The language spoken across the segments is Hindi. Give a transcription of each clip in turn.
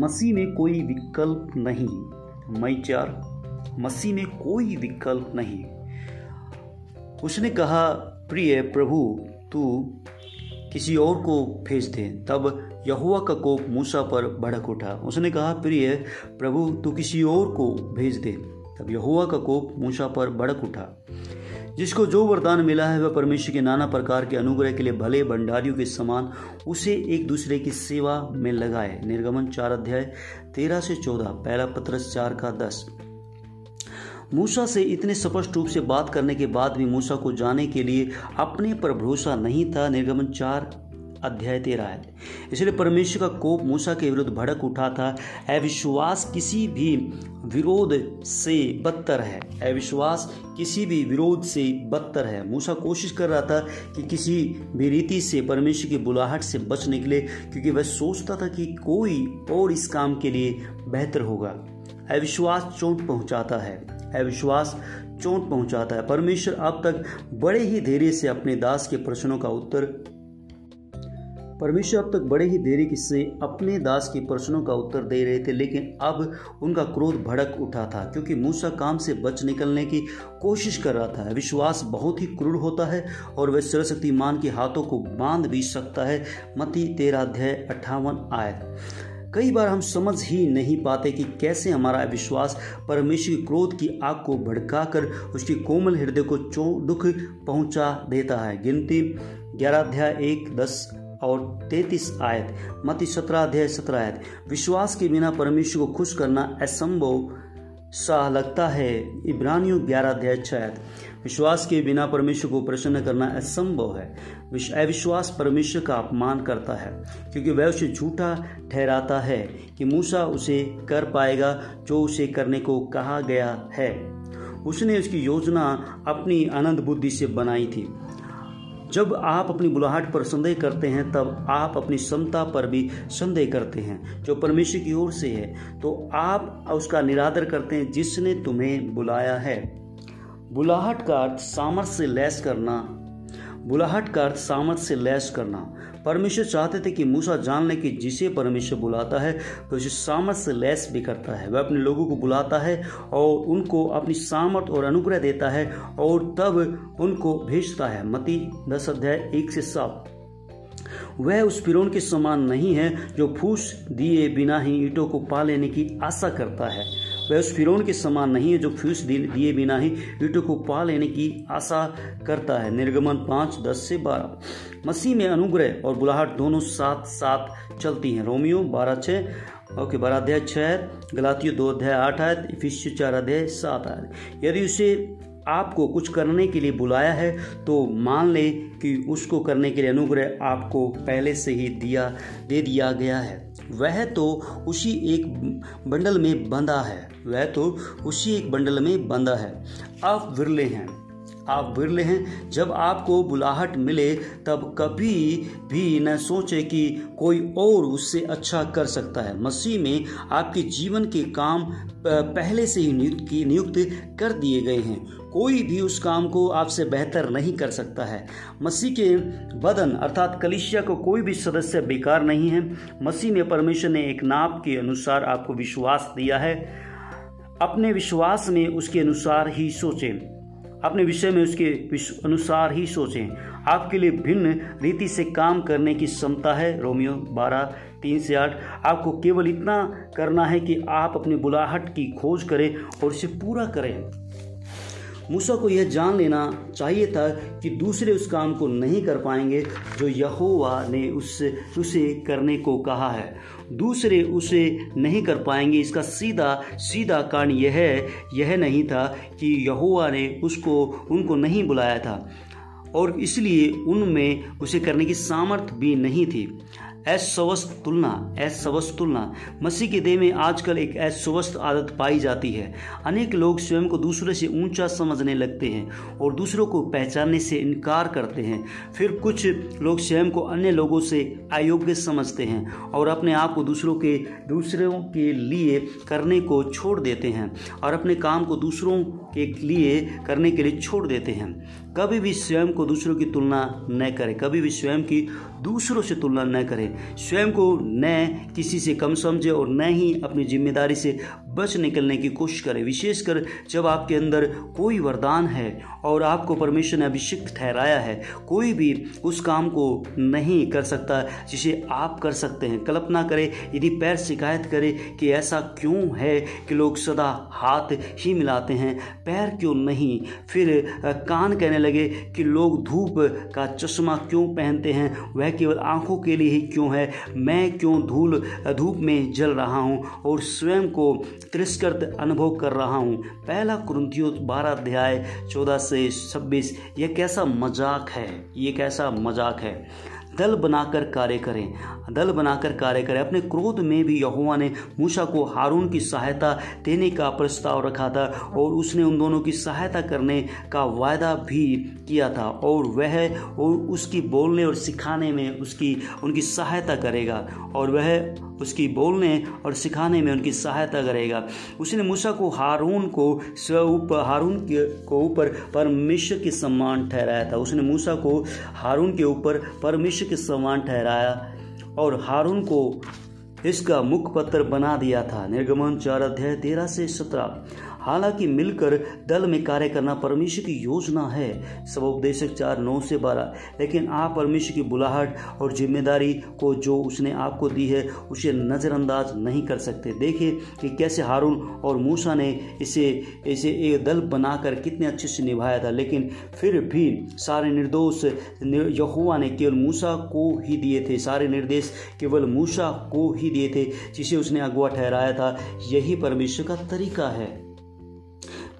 मसीह में कोई विकल्प नहीं। मई चार, मसीह में कोई विकल्प नहीं। उसने कहा, प्रिय प्रभु, तू किसी और को भेज दे। तब यहुआ का कोप मूसा पर भड़क उठा। उसने कहा, प्रिय प्रभु, तू किसी और को भेज दे। तब यहुआ का कोप मूसा पर भड़क उठा। जिसको जो वरदान मिला है, वह परमेश्वर के नाना प्रकार के अनुग्रह के लिए भले भंडारियों के समान उसे एक दूसरे की सेवा में लगाए। निर्गमन चार अध्याय तेरह से चौदह, पहला पत्रस चार का दस। मूसा से इतने स्पष्ट रूप से बात करने के बाद भी मूसा को जाने के लिए अपने पर भरोसा नहीं था। निर्गमन चार अध्याय तेरह है। इसलिए परमेश्वर का कोप मूसा के विरुद्ध भड़क उठा था। अविश्वास किसी भी विरोध से बदतर है। अविश्वास किसी भी विरोध से बदतर है। मूसा कोशिश कर रहा था कि किसी भी रीति से परमेश्वर की बुलाहट से बच निकले, क्योंकि वह सोचता था कि कोई और इस काम के लिए बेहतर होगा। अविश्वास चोट पहुंचाता है। अविश्वास चोट पहुंचाता है। परमेश्वर अब तक बड़े ही धैर्य से अपने दास के प्रश्नों का उत्तर परमेश्वर अब तक बड़े ही देरी से अपने दास के प्रश्नों का उत्तर दे रहे थे, लेकिन अब उनका क्रोध भड़क उठा था, क्योंकि मूसा काम से बच निकलने की कोशिश कर रहा था। विश्वास बहुत ही क्रूर होता है और वह सर्वशक्तिमान के हाथों को बाँध भी सकता है। मती तेरह अध्याय अट्ठावन आयत। कई बार हम समझ ही नहीं पाते कि कैसे हमारा विश्वास परमेश्वर की क्रोध की आग को भड़काकर उसकी कोमल हृदय को चो दुख पहुँचा देता है। गिनती ग्यारह अध्याय एक दस और तैतीस आयत मती सत्रह अध्याय सत्रह आयत। विश्वास के बिना परमेश्वर को खुश करना असंभव सा लगता है। इब्रानियों ग्यारह अध्याय छह विश्वास के बिना परमेश्वर को प्रसन्न करना असंभव है। अविश्वास परमेश्वर का अपमान करता है, क्योंकि वह उसे झूठा ठहराता है कि मूसा उसे कर पाएगा जो उसे करने को कहा गया है। उसने उसकी योजना अपनी अनंत बुद्धि से बनाई थी। जब आप अपनी बुलाहट पर संदेह करते हैं, तब आप अपनी क्षमता पर भी संदेह करते हैं, जो परमेश्वर की ओर से है। तो आप उसका निरादर करते हैं, जिसने तुम्हें बुलाया है। बुलाहट का अर्थ सामर्थ्य से लैस करना। बुलाहट का अर्थ सामर्थ्य से लैस करना। परमेश्वर चाहते थे कि मूसा जान ले कि जिसे परमेश्वर बुलाता है तो उसे सामर्थ्य से लैस भी करता है। वह अपने लोगों को बुलाता है और उनको अपनी सामर्थ और अनुग्रह देता है और तब उनको भेजता है। मती दस अध्याय एक से सात। वह उस फिरौन के समान नहीं है जो फूस दिए बिना ही ईटों को पा लेने की आशा करता है। वह उस फिरौन के समान नहीं है जो फ्यूस दिए बिना ही ईटों को पा लेने की आशा करता है। निर्गमन पाँच, दस से बारह। मसीह में अनुग्रह और बुलाहट दोनों साथ साथ चलती हैं। रोमियो बारह छः ओके, बारह अध्याय छः गलातियों दो अध्याय आठ आयत इफिस चार अध्याय सात आयत। यदि उसे आपको कुछ करने के लिए बुलाया है तो मान ले कि उसको करने के लिए अनुग्रह आपको पहले से ही दिया दे दिया गया है। वह तो उसी एक बंडल में बंधा है, वह तो उसी एक बंडल में बंधा है। आप विरले हैं। आप विरले हैं। जब आपको बुलाहट मिले, तब कभी भी न सोचे कि कोई और उससे अच्छा कर सकता है। मसीह में आपके जीवन के काम पहले से ही नियुक्त की, नियुक्त कर दिए गए हैं। कोई भी उस काम को आपसे बेहतर नहीं कर सकता है। मसीह के बदन, अर्थात कलिशिया को कोई भी सदस्य बेकार नहीं है। मसीह में परमेश्वर ने एक नाप के अनुसार आपको विश्वास दिया है। अपने विश्वास में उसके अनुसार ही सोचें। अपने विषय में उसके अनुसार ही सोचें। आपके लिए भिन्न रीति से काम करने की क्षमता है, रोमियो बारह, तीन से आठ। आपको केवल इतना करना है कि आप अपनी बुलाहट की खोज करें और इसे पूरा करें। मूसा को यह जान लेना चाहिए था कि दूसरे उस काम को नहीं कर पाएँगे जो यहोवा ने उससे उसे करने को कहा है। दूसरे उसे नहीं कर पाएँगे। इसका सीधा सीधा कारण यह यह नहीं था कि यहुआ ने उसको, उनको नहीं बुलाया था। और इसलिए उनमें उसे करने की सामर्थ्य भी नहीं थी। अस्वस्थ तुलना अस्वस्थ तुलना। मसीह के देह में आजकल एक अस्वस्थ आदत पाई जाती है। अनेक लोग स्वयं को दूसरे से ऊँचा समझने लगते हैं और दूसरों को पहचानने से इनकार करते हैं। फिर कुछ लोग स्वयं को अन्य लोगों से अयोग्य समझते हैं और अपने आप को दूसरों के दूसरों के लिए करने को छोड़ देते हैं और अपने काम को दूसरों के लिए करने के लिए छोड़ देते हैं। कभी भी स्वयं को दूसरों की तुलना न करें। कभी भी स्वयं की दूसरों से तुलना न करें। स्वयं को न किसी से कम समझे और न ही अपनी ज़िम्मेदारी से बच निकलने की कोशिश करें। विशेषकर जब आपके अंदर कोई वरदान है और आपको परमेश्वर ने अभिषिक्त ठहराया है, कोई भी उस काम को नहीं कर सकता जिसे आप कर सकते हैं। कल्पना करें, यदि पैर शिकायत करे कि ऐसा क्यों है कि लोग सदा हाथ ही मिलाते हैं, पैर क्यों नहीं? फिर कान कहने लगे कि लोग धूप का चश्मा क्यों पहनते हैं? वह केवल आँखों के लिए ही क्यों है? मैं क्यों धूल धूप में जल रहा हूँ? और स्वयं को तिरस्कृत अनुभव कर रहा हूँ। पहला क्रंथियो बारह अध्याय चौदह से छब्बीस, यह कैसा मज़ाक है? ये कैसा मज़ाक है? दल बनाकर कार्य करें। दल बनाकर कार्य करें। अपने क्रोध में भी यहुआ ने मूसा को हारून की सहायता देने का प्रस्ताव रखा था और उसने उन दोनों की सहायता करने का वायदा भी किया था और वह और उसकी बोलने और सिखाने में उसकी, उनकी सहायता करेगा और वह उसकी बोलने और सिखाने में उनकी सहायता करेगा। उसने मूसा को हारून को स्व हारून को ऊपर परमेश्वर के सम्मान ठहराया था। उसने मूसा को हारून के ऊपर परमेश्वर के समान ठहराया और हारून को इसका मुखपत्र बना दिया था। निर्गमन चार अध्याय तेरह से सत्रह। हालाँकि मिलकर दल में कार्य करना परमेश्वर की योजना है। सब उपदेशक चार नौ से बारह। लेकिन आप परमेश्वर की बुलाहट और ज़िम्मेदारी को जो उसने आपको दी है, उसे नज़रअंदाज नहीं कर सकते। देखिए कि कैसे हारून और मूसा ने इसे इसे एक दल बनाकर कितने अच्छे से निभाया था। लेकिन फिर भी सारे निर्दोष यहुआ ने केवल मूसा को ही दिए थे। सारे निर्देश केवल मूसा को ही दिए थे, जिसे उसने अगुआ ठहराया था। यही परमेश्वर का तरीका है।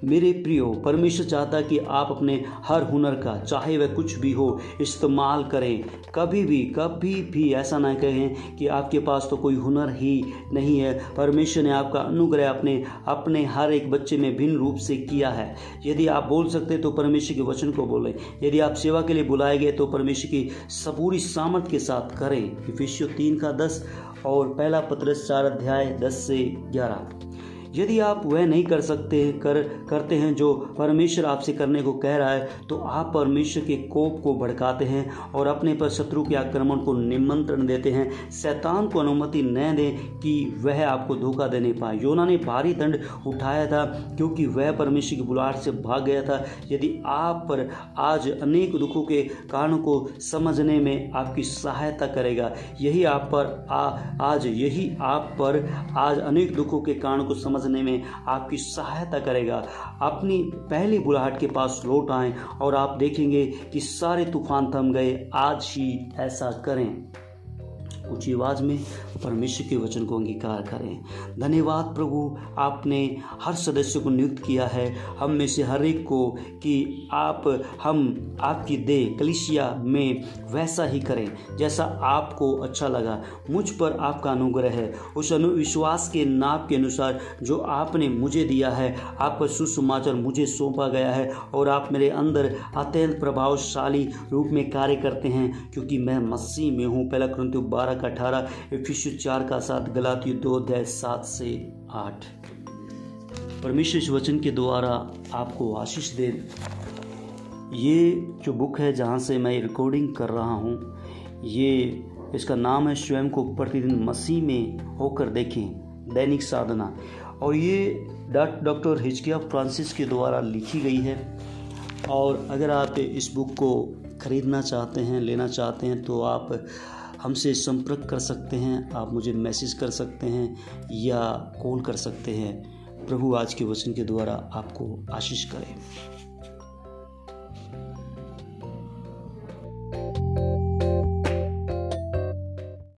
मेरे प्रियो, परमेश्वर चाहता है कि आप अपने हर हुनर का, चाहे वह कुछ भी हो, इस्तेमाल करें। कभी भी कभी भी ऐसा ना कहें कि आपके पास तो कोई हुनर ही नहीं है। परमेश्वर ने आपका अनुग्रह अपने अपने हर एक बच्चे में भिन्न रूप से किया है। यदि आप बोल सकते तो परमेश्वर के वचन को बोलें। यदि आप सेवा के लिए बुलाए गए तो परमेश्वर की सबूरी सामर्थ के साथ करें। विश्व तीन का दस और पहला पत्र चार अध्याय दस से ग्यारह। यदि आप वह नहीं कर सकते कर करते हैं जो परमेश्वर आपसे करने को कह रहा है तो आप परमेश्वर के कोप को भड़काते हैं और अपने पर शत्रु के आक्रमण को निमंत्रण देते हैं। शैतान को अनुमति न दें कि वह आपको धोखा देने पाए। योना ने भारी दंड उठाया था क्योंकि वह परमेश्वर की बुलाहट से भाग गया था। यदि आप पर आज अनेक दुखों के कारणों को समझने में आपकी सहायता करेगा यही आप पर आ, आज यही आप पर आज अनेक दुखों के कारण को समझ समझने में आपकी सहायता करेगा। अपनी पहली बुलाहट के पास लौट आए और आप देखेंगे कि सारे तूफ़ान थम गए। आज ही ऐसा करें। ऊँची आवाज़ में परमेश्वर के वचन को अंगीकार करें। धन्यवाद प्रभु, आपने हर सदस्य को नियुक्त किया है। हम में से हर एक को कि आप, हम, आपकी दे कलिसिया में वैसा ही करें, जैसा आपको अच्छा लगा। मुझ पर आपका अनुग्रह है। उस अनुविश्वास के नाप के अनुसार जो आपने मुझे दिया है आपका सुसमाचार मुझे सौंपा गया है और आप मेरे अंदर अत्यंत प्रभावशाली रूप में कार्य करते हैं, क्योंकि मैं मसीह में हूँ। पहला क्रंतु बारह का अठारह इफिशु चार का सात गलाती दो अध्याय सात से आठ। परमेश्वर इस वचन के द्वारा आपको आशीष दे। ये जो बुक है, जहाँ से मैं रिकॉर्डिंग कर रहा हूँ, ये इसका नाम है स्वयं को प्रतिदिन मसीह में होकर देखें, दैनिक साधना। और ये डॉक्टर हिचकिया फ्रांसिस के द्वारा लिखी गई है। और अगर आप इस बुक को ख़रीदना चाहते हैं, लेना चाहते हैं तो आप हमसे संपर्क कर सकते हैं, आप मुझे मैसेज कर सकते हैं या कॉल कर सकते हैं। प्रभु आज के वचन के द्वारा आपको आशीष करें।